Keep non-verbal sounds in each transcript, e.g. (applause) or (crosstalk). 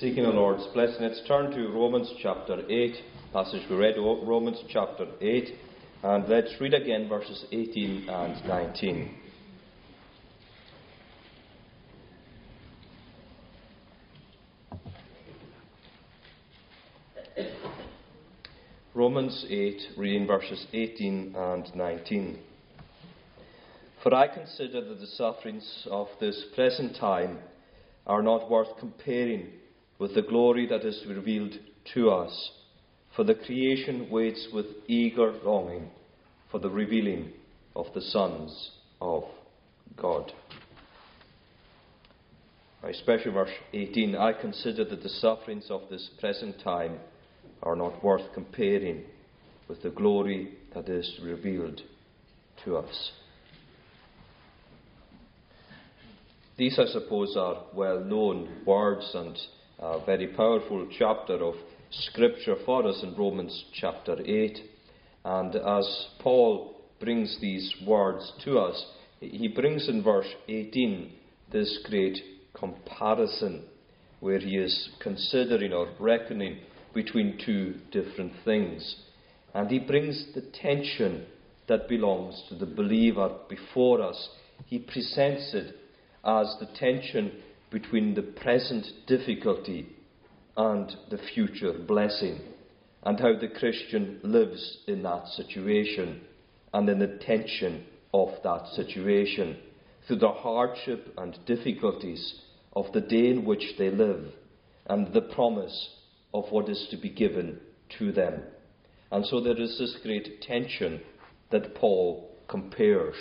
Seeking the Lord's blessing, let's turn to Romans chapter 8, passage we read, Romans chapter 8, and let's read again verses 18 and 19. Romans 8, reading verses 18 and 19. For I consider that the sufferings of this present time are not worth comparing with the glory that is revealed to us. For the creation waits with eager longing for the revealing of the sons of God. Especially verse 18 I consider that the sufferings of this present time are not worth comparing with the glory that is revealed to us. These, I suppose, are well known words and a very powerful chapter of Scripture for us in Romans chapter 8. And as Paul brings these words to us, he brings in verse 18 this great comparison where he is considering or reckoning between two different things. And he brings the tension that belongs to the believer before us. He presents it as the tension between the present difficulty and the future blessing, and how the Christian lives in that situation and in the tension of that situation through the hardship and difficulties of the day in which they live and the promise of what is to be given to them. And so there is this great tension that Paul compares,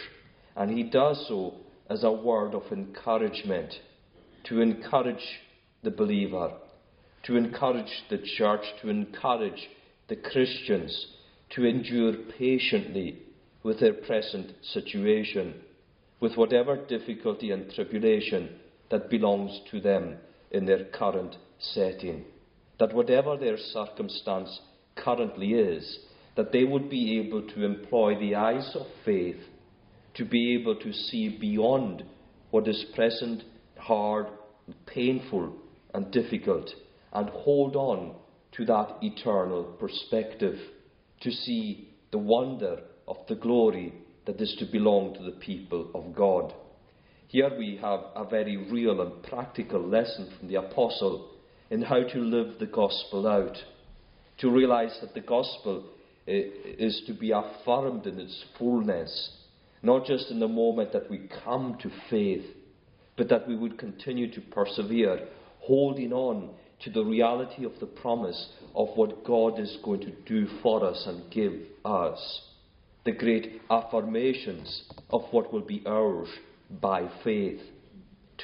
and he does so as a word of encouragement to encourage the believer, to encourage the church, to encourage the Christians to endure patiently with their present situation, with whatever difficulty and tribulation that belongs to them in their current setting. That whatever their circumstance currently is, that they would be able to employ the eyes of faith to be able to see beyond what is present, hard, painful, and difficult, and hold on to that eternal perspective, to see the wonder of the glory that is to belong to the people of God. Here we have a very real and practical lesson from the Apostle in how to live the gospel out, to realize that the gospel eh, is to be affirmed in its fullness, not just in the moment that we come to faith, but that we would continue to persevere, holding on to the reality of the promise of what God is going to do for us and give us. The great affirmations of what will be ours by faith.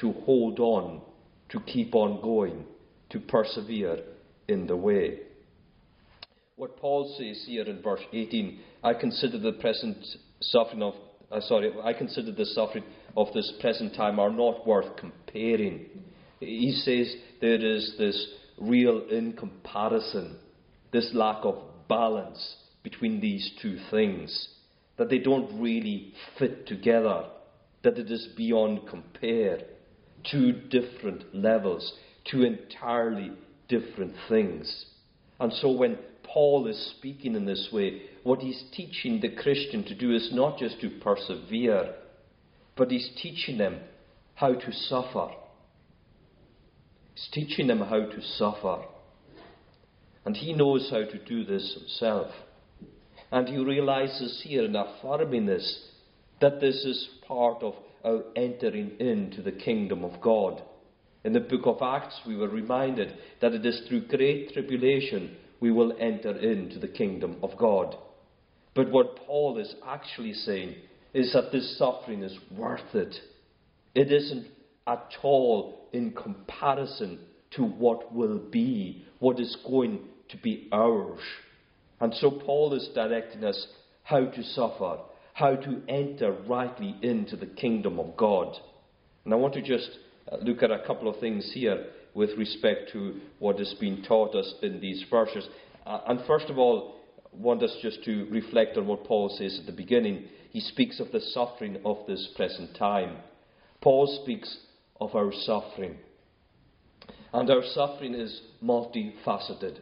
To hold on, to keep on going, to persevere in the way. What Paul says here in verse 18, I consider the present suffering of, uh, sorry, I consider the suffering of this present time are not worth comparing. He says there is this real incomparison, this lack of balance between these two things, that they don't really fit together, that it is beyond compare. Two different levels, two entirely different things. And so when Paul is speaking in this way, what he's teaching the Christian to do is not just to persevere, but he's teaching them how to suffer. He's teaching them how to suffer. And he knows how to do this himself. And he realizes here in affirming this that this is part of our entering into the kingdom of God. In the book of Acts, we were reminded that it is through great tribulation we will enter into the kingdom of God. But what Paul is actually saying is that this suffering is worth it. It isn't at all in comparison to what will be, what is going to be ours. And so Paul is directing us how to suffer, how to enter rightly into the kingdom of God. And I want to just uh, look at a couple of things here with respect to what has been taught us in these verses. Uh, and first of all, I want us just to reflect on what Paul says at the beginning. He speaks of the suffering of this present time. Paul speaks of our suffering. And our suffering is multifaceted.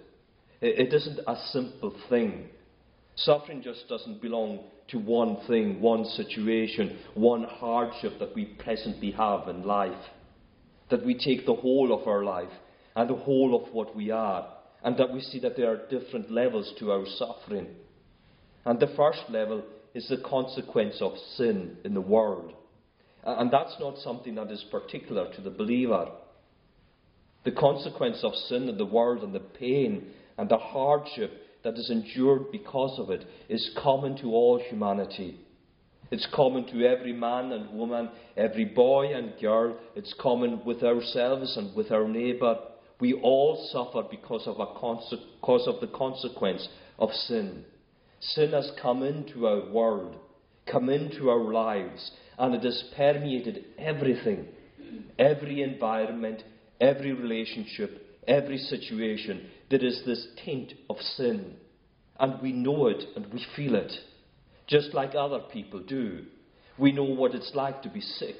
It isn't a simple thing. Suffering just doesn't belong to one thing, one situation, one hardship that we presently have in life. That we take the whole of our life and the whole of what we are, and that we see that there are different levels to our suffering. And the first level is the consequence of sin in the world. And that's not something that is particular to the believer. The consequence of sin in the world and the pain and the hardship that is endured because of it is common to all humanity. It's common to every man and woman, every boy and girl. It's common with ourselves and with our neighbour. We all suffer because of, because of the consequence of sin. Sin has come into our world, come into our lives, and it has permeated everything every environment, every relationship, every situation. There is this taint of sin, and we know it and we feel it, just like other people do. We know what it's like to be sick.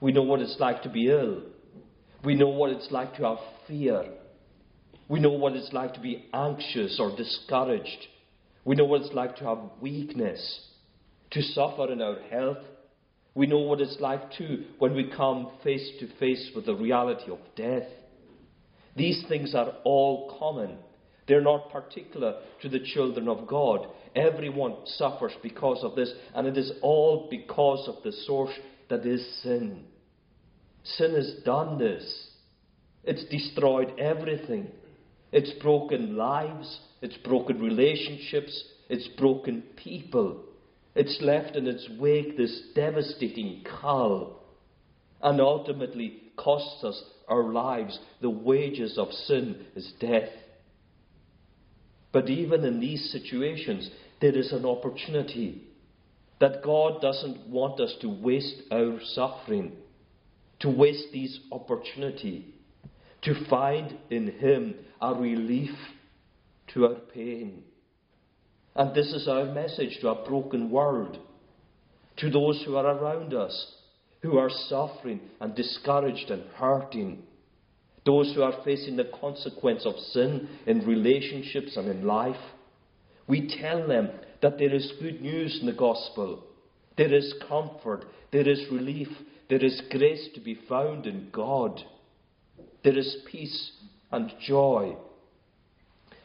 We know what it's like to be ill. We know what it's like to have fear. We know what it's like to be anxious or discouraged. We know what it's like to have weakness, to suffer in our health. We know what it's like too when we come face to face with the reality of death. These things are all common. They're not particular to the children of God. Everyone suffers because of this, and it is all because of the source that is sin. Sin has done this. It's destroyed everything. It's broken lives, it's broken relationships, it's broken people. It's left in its wake this devastating cull and ultimately costs us our lives. The wages of sin is death. But even in these situations, there is an opportunity that God doesn't want us to waste our suffering, to waste these opportunity, to find in Him a relief to our pain. And this is our message to a broken world, to those who are around us, who are suffering and discouraged and hurting, those who are facing the consequence of sin in relationships and in life. We tell them that there is good news in the gospel. There is comfort, there is relief, there is grace to be found in God. There is peace and joy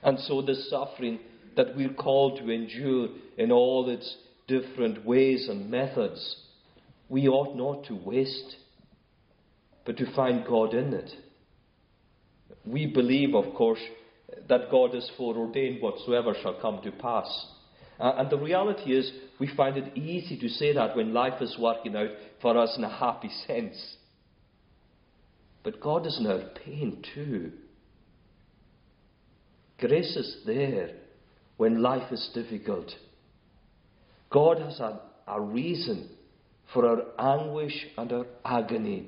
and so the suffering that we're called to endure in all its different ways and methods, we ought not to waste, but to find God in it. We believe, of course, that God is foreordained whatsoever shall come to pass. Uh, and the reality is, we find it easy to say that when life is working out for us in a happy (laughs) sense. But God is in our pain too. Grace is there when life is difficult. God has a, a reason for our anguish and our agony.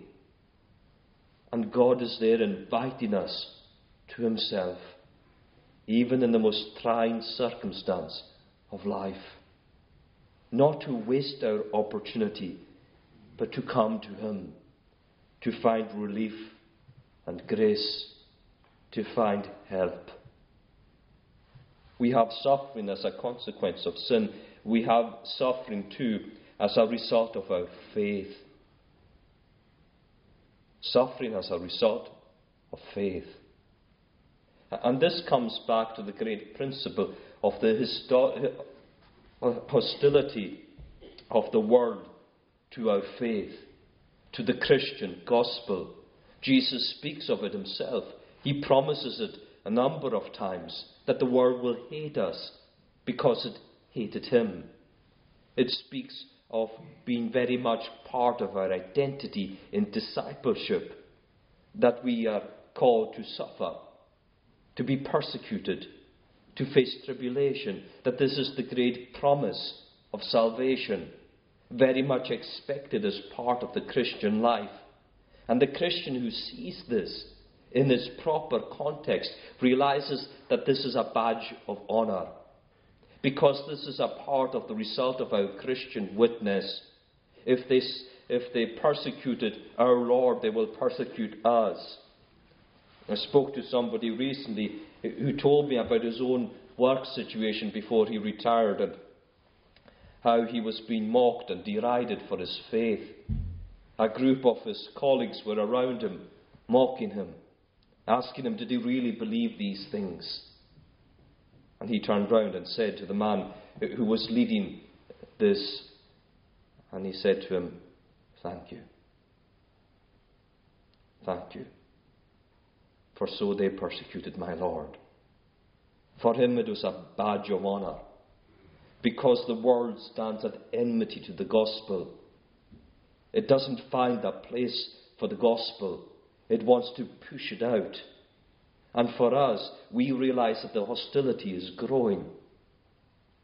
And God is there inviting us to Himself, even in the most trying circumstance of life. Not to waste our opportunity, but to come to Him, to find relief and grace, to find help. We have suffering as a consequence of sin. We have suffering too as a result of our faith. Suffering as a result of faith. And this comes back to the great principle of the histo- hostility of the world to our faith, to the Christian gospel. Jesus speaks of it himself. He promises it a number of times that the world will hate us because it hated him. It speaks of being very much part of our identity in discipleship, that we are called to suffer, to be persecuted, to face tribulation, that this is the great promise of salvation, very much expected as part of the Christian life. And the Christian who sees this in its proper context, realizes that this is a badge of honour. Because this is a part of the result of our Christian witness. If they, if they persecuted our Lord, they will persecute us. I spoke to somebody recently who told me about his own work situation before he retired and how he was being mocked and derided for his faith. A group of his colleagues were around him, mocking him, asking him, Did he really believe these things? And he turned round and said to the man who was leading this, and he said to him, Thank you. Thank you. For so they persecuted my Lord. For him it was a badge of honour, because the world stands at enmity to the gospel. It doesn't find a place for the gospel, it wants to push it out. And for us, we realize that the hostility is growing.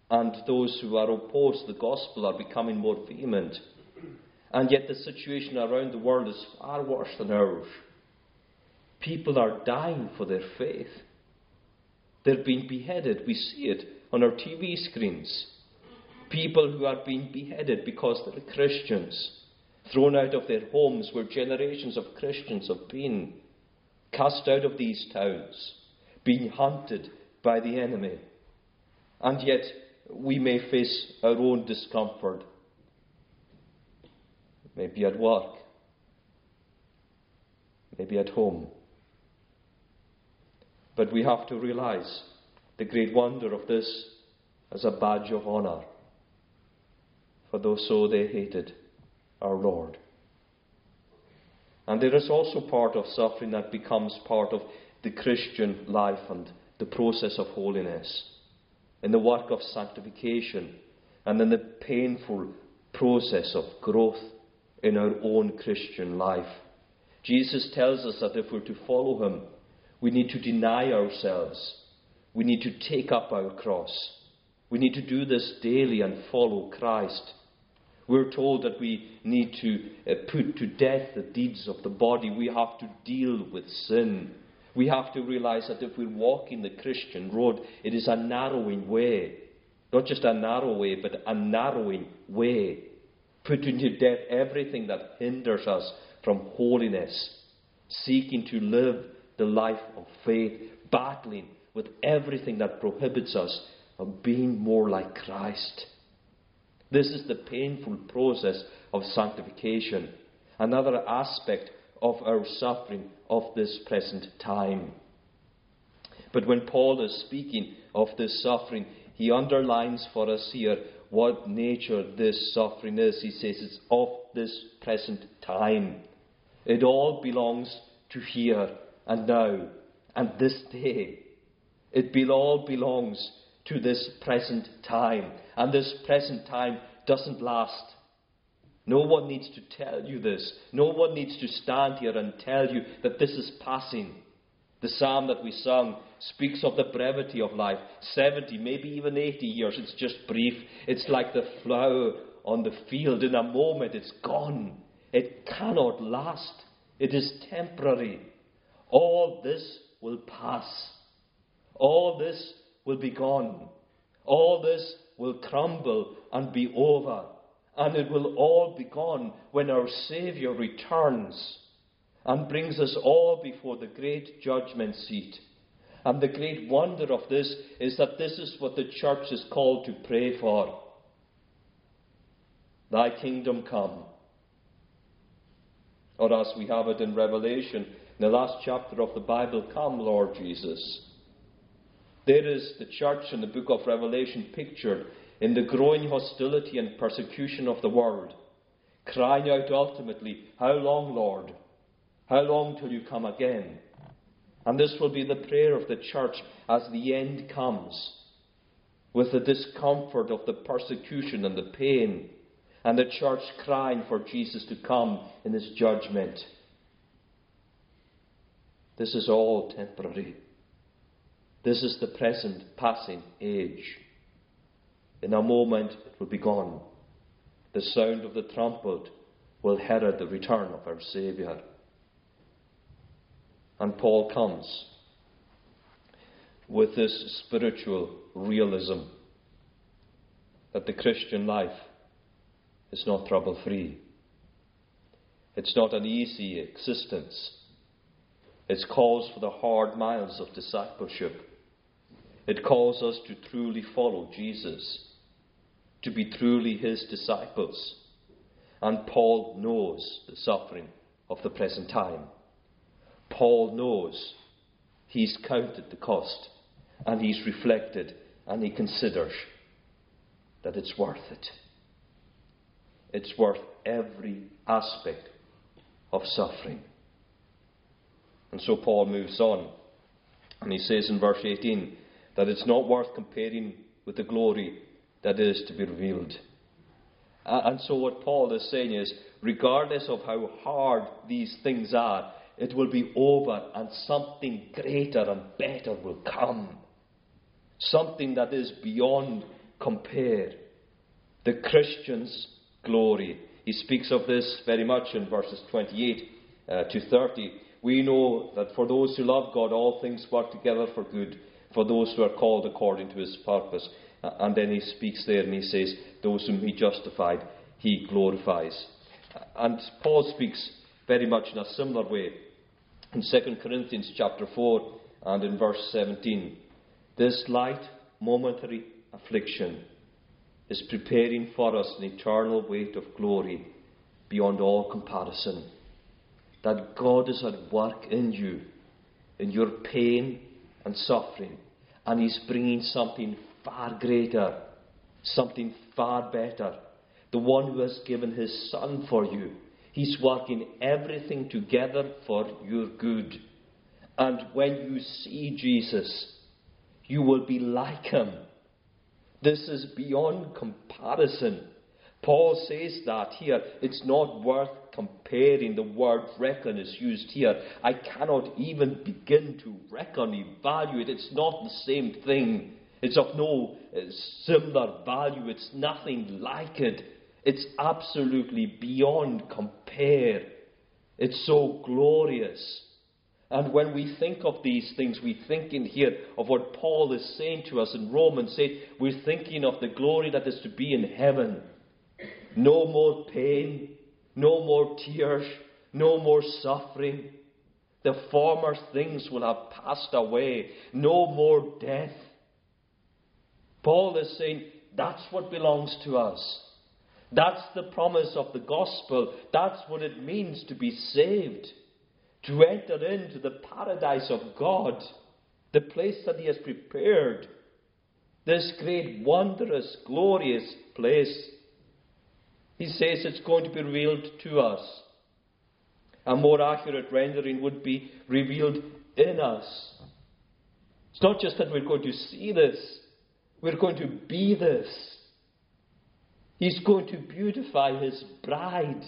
And those who are opposed to the gospel are becoming more vehement. And yet, the situation around the world is far worse than ours. People are dying for their faith. They're being beheaded. We see it on our TV screens. People who are being beheaded because they're Christians, thrown out of their homes where generations of Christians have been, cast out of these towns, being hunted by the enemy. And yet, we may face our own discomfort. Maybe at work, maybe at home. But we have to realize the great wonder of this as a badge of honour. For though so they hated our Lord. And there is also part of suffering that becomes part of the Christian life and the process of holiness, in the work of sanctification, and in the painful process of growth in our own Christian life. Jesus tells us that if we're to follow him, we need to deny ourselves. We need to take up our cross. We need to do this daily and follow Christ. We're told that we need to uh, put to death the deeds of the body. We have to deal with sin. We have to realize that if we're walking the Christian road, it is a narrowing way. Not just a narrow way, but a narrowing way. Putting to death everything that hinders us from holiness. Seeking to live the life of faith, battling with everything that prohibits us of being more like Christ. This is the painful process of sanctification, another aspect of our suffering of this present time. But when Paul is speaking of this suffering, he underlines for us here what nature this suffering is. He says it's of this present time. It all belongs to here and now and this day. It all belongs to this present time. And this present time doesn't last. No one needs to tell you this. No one needs to stand here and tell you that this is passing. The psalm that we sung speaks of the brevity of life 70, maybe even 80 years. It's just brief. It's like the flower on the field. In a moment, it's gone. It cannot last. It is temporary. All this will pass. All this will be gone. All this will crumble and be over. And it will all be gone when our Saviour returns and brings us all before the great judgment seat. And the great wonder of this is that this is what the church is called to pray for. Thy kingdom come. Or as we have it in Revelation, in the last chapter of the Bible, Come, Lord Jesus. There is the church in the book of Revelation pictured in the growing hostility and persecution of the world, crying out ultimately, How long, Lord? How long till you come again? And this will be the prayer of the church as the end comes, with the discomfort of the persecution and the pain, and the church crying for Jesus to come in his judgment. This is all temporary. This is the present passing age. In a moment it will be gone. The sound of the trumpet will herald the return of our Saviour. And Paul comes with this spiritual realism that the Christian life is not trouble free. It's not an easy existence. It calls for the hard miles of discipleship. It calls us to truly follow Jesus, to be truly his disciples. And Paul knows the suffering of the present time. Paul knows he's counted the cost and he's reflected and he considers that it's worth it. It's worth every aspect of suffering. And so Paul moves on and he says in verse 18 that it's not worth comparing with the glory that is to be revealed. And so what Paul is saying is, regardless of how hard these things are, it will be over and something greater and better will come. Something that is beyond compare. The Christian's glory. He speaks of this very much in verses 28 uh, to 30. We know that for those who love God, all things work together for good, for those who are called according to his purpose. And then he speaks there and he says, Those whom he justified, he glorifies. And Paul speaks very much in a similar way in 2 Corinthians chapter 4 and in verse 17. This light, momentary affliction is preparing for us an eternal weight of glory beyond all comparison. That God is at work in you, in your pain and suffering, and He's bringing something far greater, something far better. The one who has given His Son for you. He's working everything together for your good. And when you see Jesus, you will be like Him this is beyond comparison. Paul says that here. It's not worth comparing. The word reckon is used here. I cannot even begin to reckon, evaluate. It's not the same thing. It's of no uh, similar value. It's nothing like it. It's absolutely beyond compare. It's so glorious. And when we think of these things, we think in here of what Paul is saying to us in Romans 8. We're thinking of the glory that is to be in heaven. No more pain, no more tears, no more suffering. The former things will have passed away. No more death. Paul is saying that's what belongs to us. That's the promise of the gospel. That's what it means to be saved to enter into the paradise of God, the place that He has prepared, this great, wondrous, glorious place. He says it's going to be revealed to us. A more accurate rendering would be revealed in us. It's not just that we're going to see this, we're going to be this. He's going to beautify His bride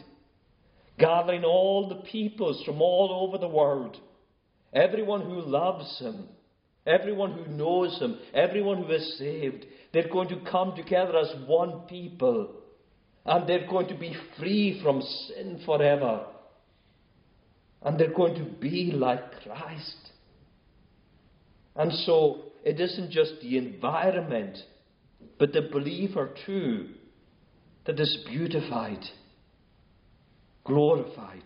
gathering all the peoples from all over the world, everyone who loves him, everyone who knows him, everyone who is saved. They're going to come together as one people, and they're going to be free from sin forever. And they're going to be like Christ. And so it isn't just the environment, but the believer too that is beautified glorified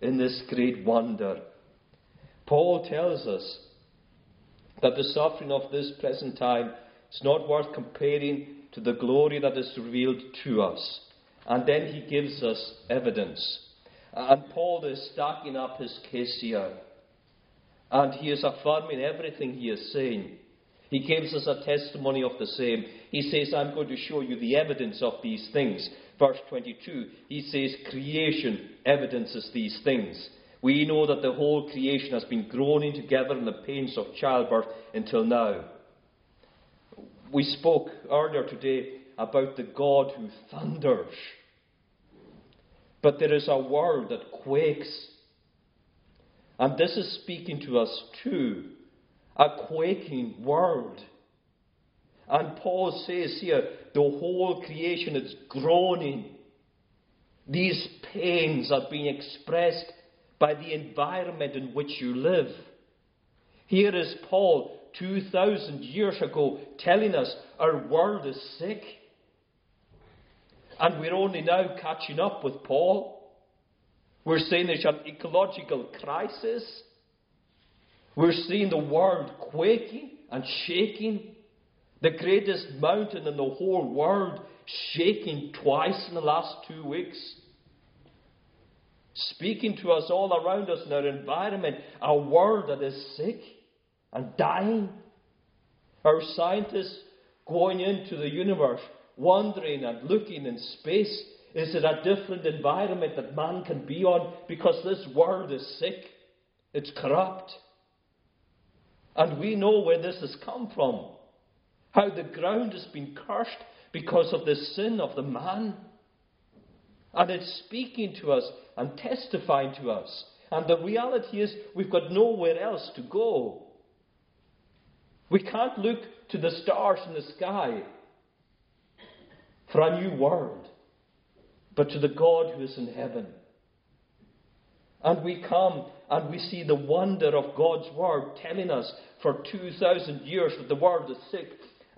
in this great wonder. Paul tells us that the suffering of this present time is not worth comparing to the glory that is revealed to us. And then he gives us evidence. And Paul is stacking up his case here. And he is affirming everything he is saying. He gives us a testimony of the same. He says, I'm going to show you the evidence of these things. Verse 22, he says, Creation evidences these things. We know that the whole creation has been groaning together in the pains of childbirth until now. We spoke earlier today about the God who thunders. But there is a world that quakes. And this is speaking to us too a quaking world. And Paul says here, the whole creation is groaning. These pains are being expressed by the environment in which you live. Here is Paul, 2,000 years ago, telling us our world is sick. And we're only now catching up with Paul. We're seeing there's an ecological crisis. We're seeing the world quaking and shaking. The greatest mountain in the whole world shaking twice in the last two weeks. Speaking to us all around us in our environment, a world that is sick and dying. Our scientists going into the universe, wandering and looking in space. Is it a different environment that man can be on? Because this world is sick, it's corrupt. And we know where this has come from. How the ground has been cursed because of the sin of the man. And it's speaking to us and testifying to us. And the reality is, we've got nowhere else to go. We can't look to the stars in the sky for a new world, but to the God who is in heaven. And we come and we see the wonder of God's word telling us for 2,000 years that the world is sick,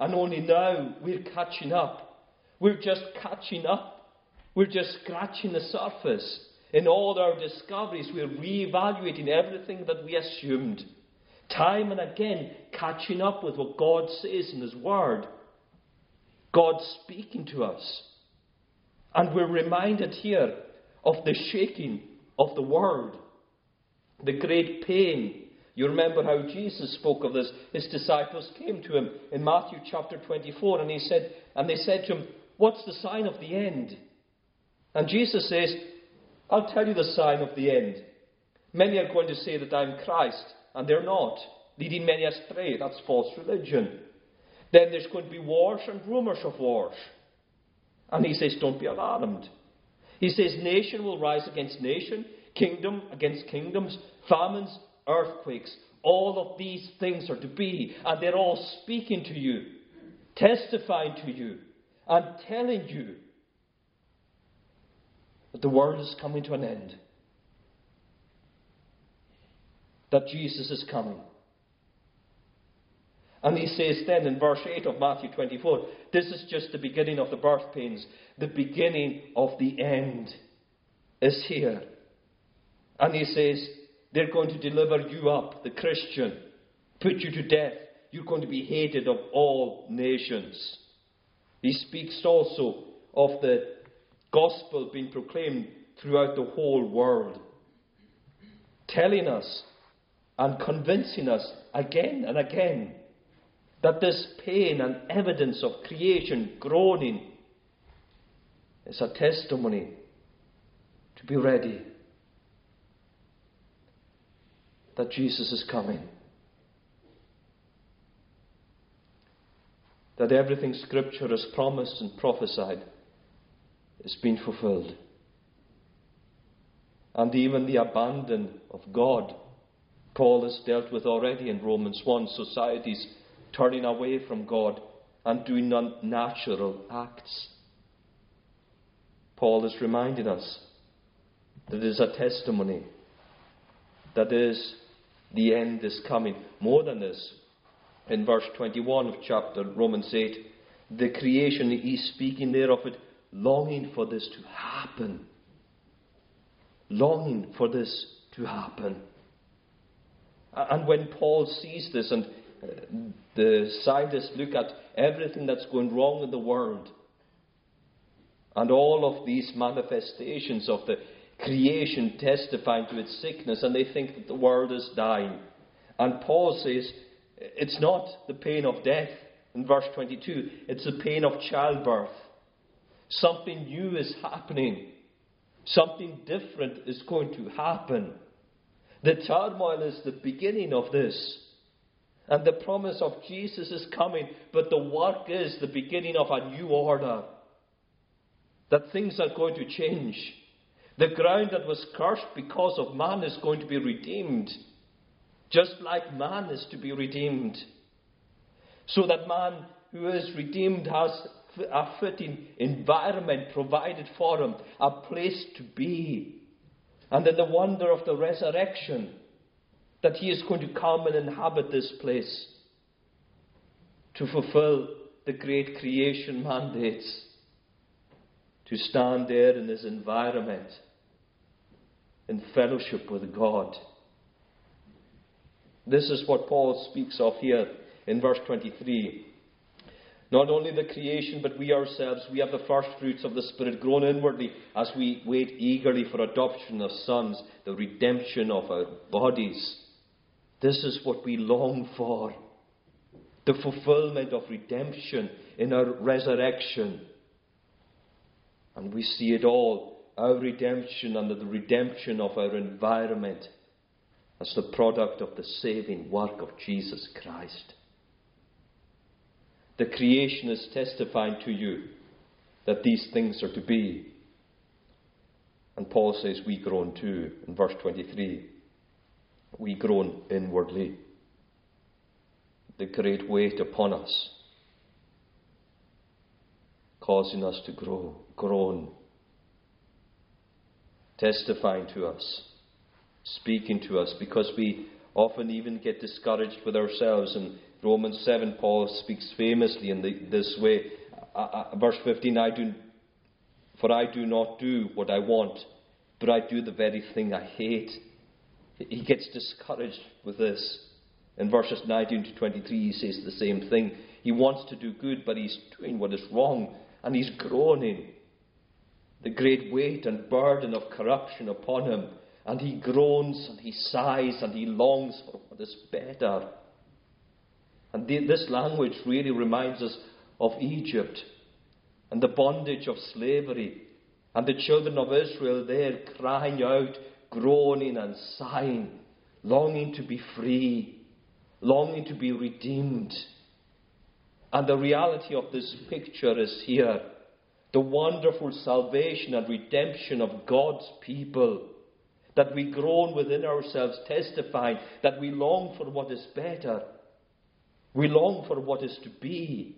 and only now we're catching up. We're just catching up. We're just scratching the surface. In all our discoveries, we're re-evaluating everything that we assumed. Time and again, catching up with what God says in His Word. God speaking to us. And we're reminded here of the shaking of the world, the great pain. You remember how Jesus spoke of this. His disciples came to him in Matthew chapter 24, and he said, and they said to him, What's the sign of the end? And Jesus says, I'll tell you the sign of the end. Many are going to say that I'm Christ, and they're not, leading many astray. That's false religion. Then there's going to be wars and rumours of wars. And he says, Don't be alarmed. He says, Nation will rise against nation, kingdom against kingdoms, famines, earthquakes. All of these things are to be, and they're all speaking to you, testifying to you, and telling you that the world is coming to an end that Jesus is coming. And he says then in verse 8 of Matthew 24, this is just the beginning of the birth pains. The beginning of the end is here. And he says, they're going to deliver you up, the Christian, put you to death. You're going to be hated of all nations. He speaks also of the gospel being proclaimed throughout the whole world, telling us and convincing us again and again that this pain and evidence of creation groaning is a testimony to be ready that Jesus is coming. That everything Scripture has promised and prophesied is being fulfilled. And even the abandon of God Paul has dealt with already in Romans 1 societies turning away from God and doing unnatural acts. Paul is reminding us that it is a testimony, that is, the end is coming. More than this, in verse 21 of chapter Romans 8, the creation, he's speaking there of it, longing for this to happen. Longing for this to happen. And when Paul sees this, and uh, the scientists look at everything that's going wrong in the world, and all of these manifestations of the creation testifying to its sickness, and they think that the world is dying. And Paul says, it's not the pain of death in verse 22, it's the pain of childbirth. Something new is happening, something different is going to happen. The turmoil is the beginning of this. And the promise of Jesus is coming, but the work is the beginning of a new order. That things are going to change. The ground that was cursed because of man is going to be redeemed, just like man is to be redeemed. So that man who is redeemed has a fitting environment provided for him, a place to be. And in the wonder of the resurrection, that he is going to come and inhabit this place to fulfill the great creation mandates, to stand there in his environment in fellowship with God. This is what Paul speaks of here in verse 23. Not only the creation, but we ourselves, we have the first fruits of the Spirit grown inwardly as we wait eagerly for adoption of sons, the redemption of our bodies. This is what we long for the fulfillment of redemption in our resurrection. And we see it all our redemption and the redemption of our environment as the product of the saving work of Jesus Christ. The creation is testifying to you that these things are to be. And Paul says, We groan too, in verse 23. We groan inwardly. The great weight upon us, causing us to grow, groan, testifying to us, speaking to us, because we often even get discouraged with ourselves and Romans 7, Paul speaks famously in the, this way. Uh, uh, verse 15, I do, for I do not do what I want, but I do the very thing I hate. He gets discouraged with this. In verses 19 to 23, he says the same thing. He wants to do good, but he's doing what is wrong, and he's groaning. The great weight and burden of corruption upon him, and he groans and he sighs and he longs for what is better. And this language really reminds us of Egypt and the bondage of slavery and the children of Israel there crying out, groaning and sighing, longing to be free, longing to be redeemed. And the reality of this picture is here the wonderful salvation and redemption of God's people. That we groan within ourselves, testifying that we long for what is better we long for what is to be.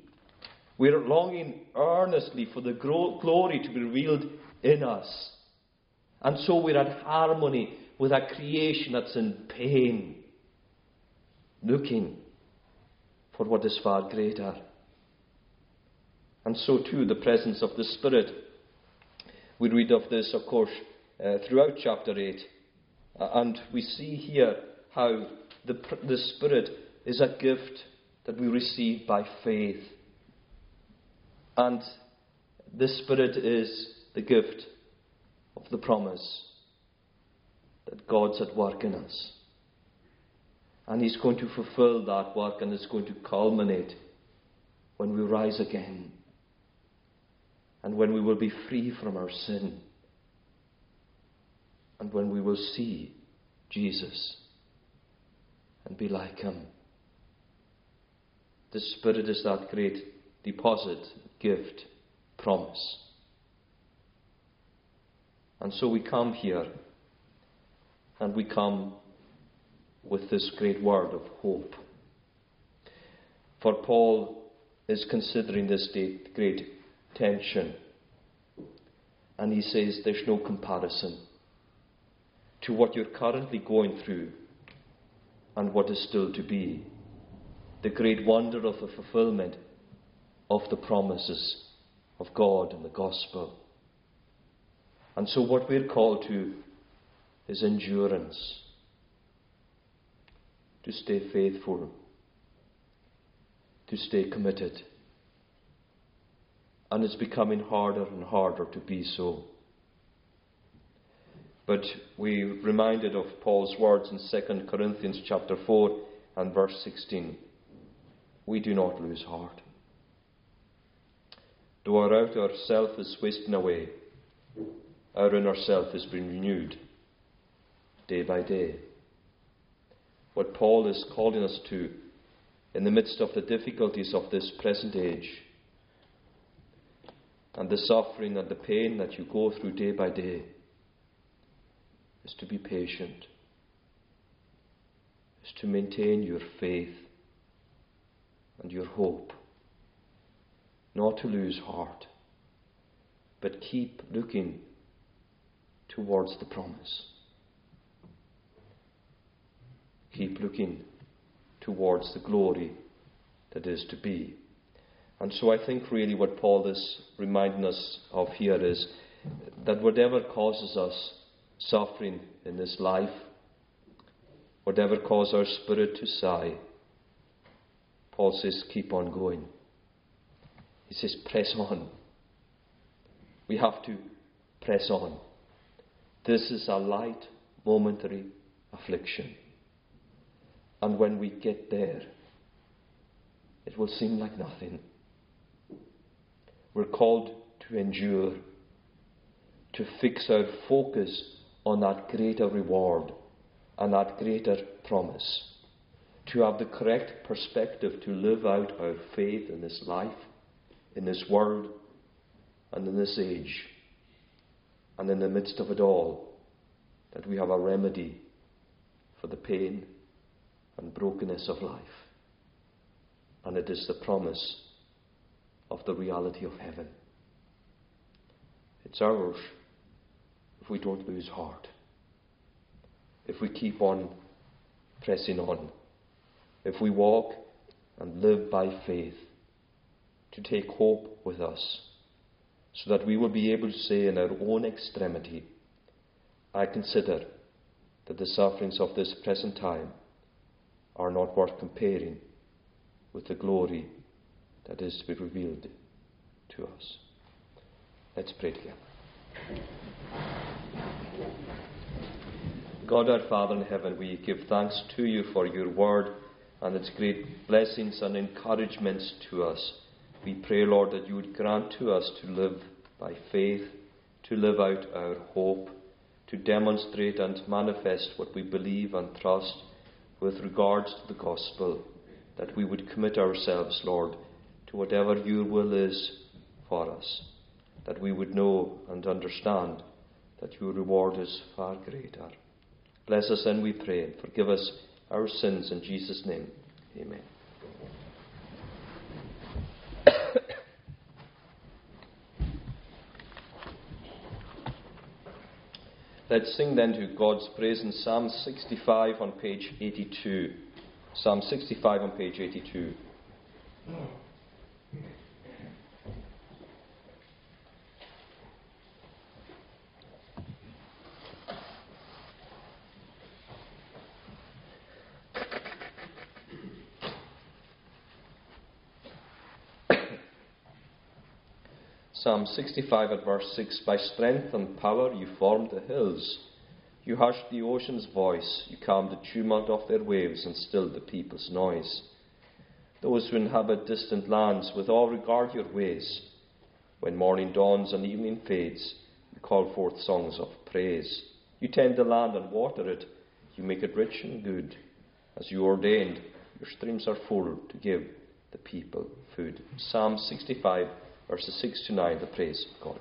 We are longing earnestly for the glory to be revealed in us. And so we're at harmony with a creation that's in pain, looking for what is far greater. And so, too, the presence of the Spirit. We read of this, of course, uh, throughout chapter 8. Uh, and we see here how the, the Spirit is a gift that we receive by faith. And this Spirit is the gift of the promise that God's at work in us. And He's going to fulfill that work and it's going to culminate when we rise again and when we will be free from our sin and when we will see Jesus and be like Him. The Spirit is that great deposit, gift, promise. And so we come here and we come with this great word of hope. For Paul is considering this great tension. And he says there's no comparison to what you're currently going through and what is still to be the great wonder of the fulfillment of the promises of God in the gospel. And so, what we're called to is endurance, to stay faithful, to stay committed. And it's becoming harder and harder to be so. But we're reminded of Paul's words in 2 Corinthians chapter 4 and verse 16 we do not lose heart. Though our outer self is wasting away, our inner self is being renewed day by day. What Paul is calling us to in the midst of the difficulties of this present age and the suffering and the pain that you go through day by day is to be patient, is to maintain your faith and your hope. Not to lose heart, but keep looking towards the promise. Keep looking towards the glory that is to be. And so I think really what Paul is reminding us of here is that whatever causes us suffering in this life, whatever causes our spirit to sigh, Paul says, keep on going. He says, press on. We have to press on. This is a light, momentary affliction. And when we get there, it will seem like nothing. We're called to endure, to fix our focus on that greater reward and that greater promise, to have the correct perspective to live out our faith in this life, in this world, and in this age. And in the midst of it all, that we have a remedy for the pain and brokenness of life. And it is the promise of the reality of heaven. It's ours if we don't lose heart, if we keep on pressing on, if we walk and live by faith, to take hope with us, so that we will be able to say in our own extremity, I consider that the sufferings of this present time are not worth comparing with the glory that is to be revealed to us. Let's pray together. God our Father in heaven, we give thanks to you for your word and its great blessings and encouragements to us. We pray, Lord, that you would grant to us to live by faith, to live out our hope, to demonstrate and manifest what we believe and trust with regards to the gospel, that we would commit ourselves, Lord, to whatever your will is for us, that we would know and understand that your reward is far greater. Bless us and we pray, and forgive us our sins in Jesus' name. Amen. (coughs) Let's sing then to God's praise in Psalm 65 on page 82. Psalm 65 on page 82. Psalm 65 at verse 6 By strength and power you formed the hills. You hushed the ocean's voice. You calmed the tumult of their waves and stilled the people's noise. Those who inhabit distant lands with all regard your ways. When morning dawns and evening fades, you call forth songs of praise. You tend the land and water it. You make it rich and good. As you ordained, your streams are full to give the people food. Psalm 65 verses 6 to 9, the praise of God.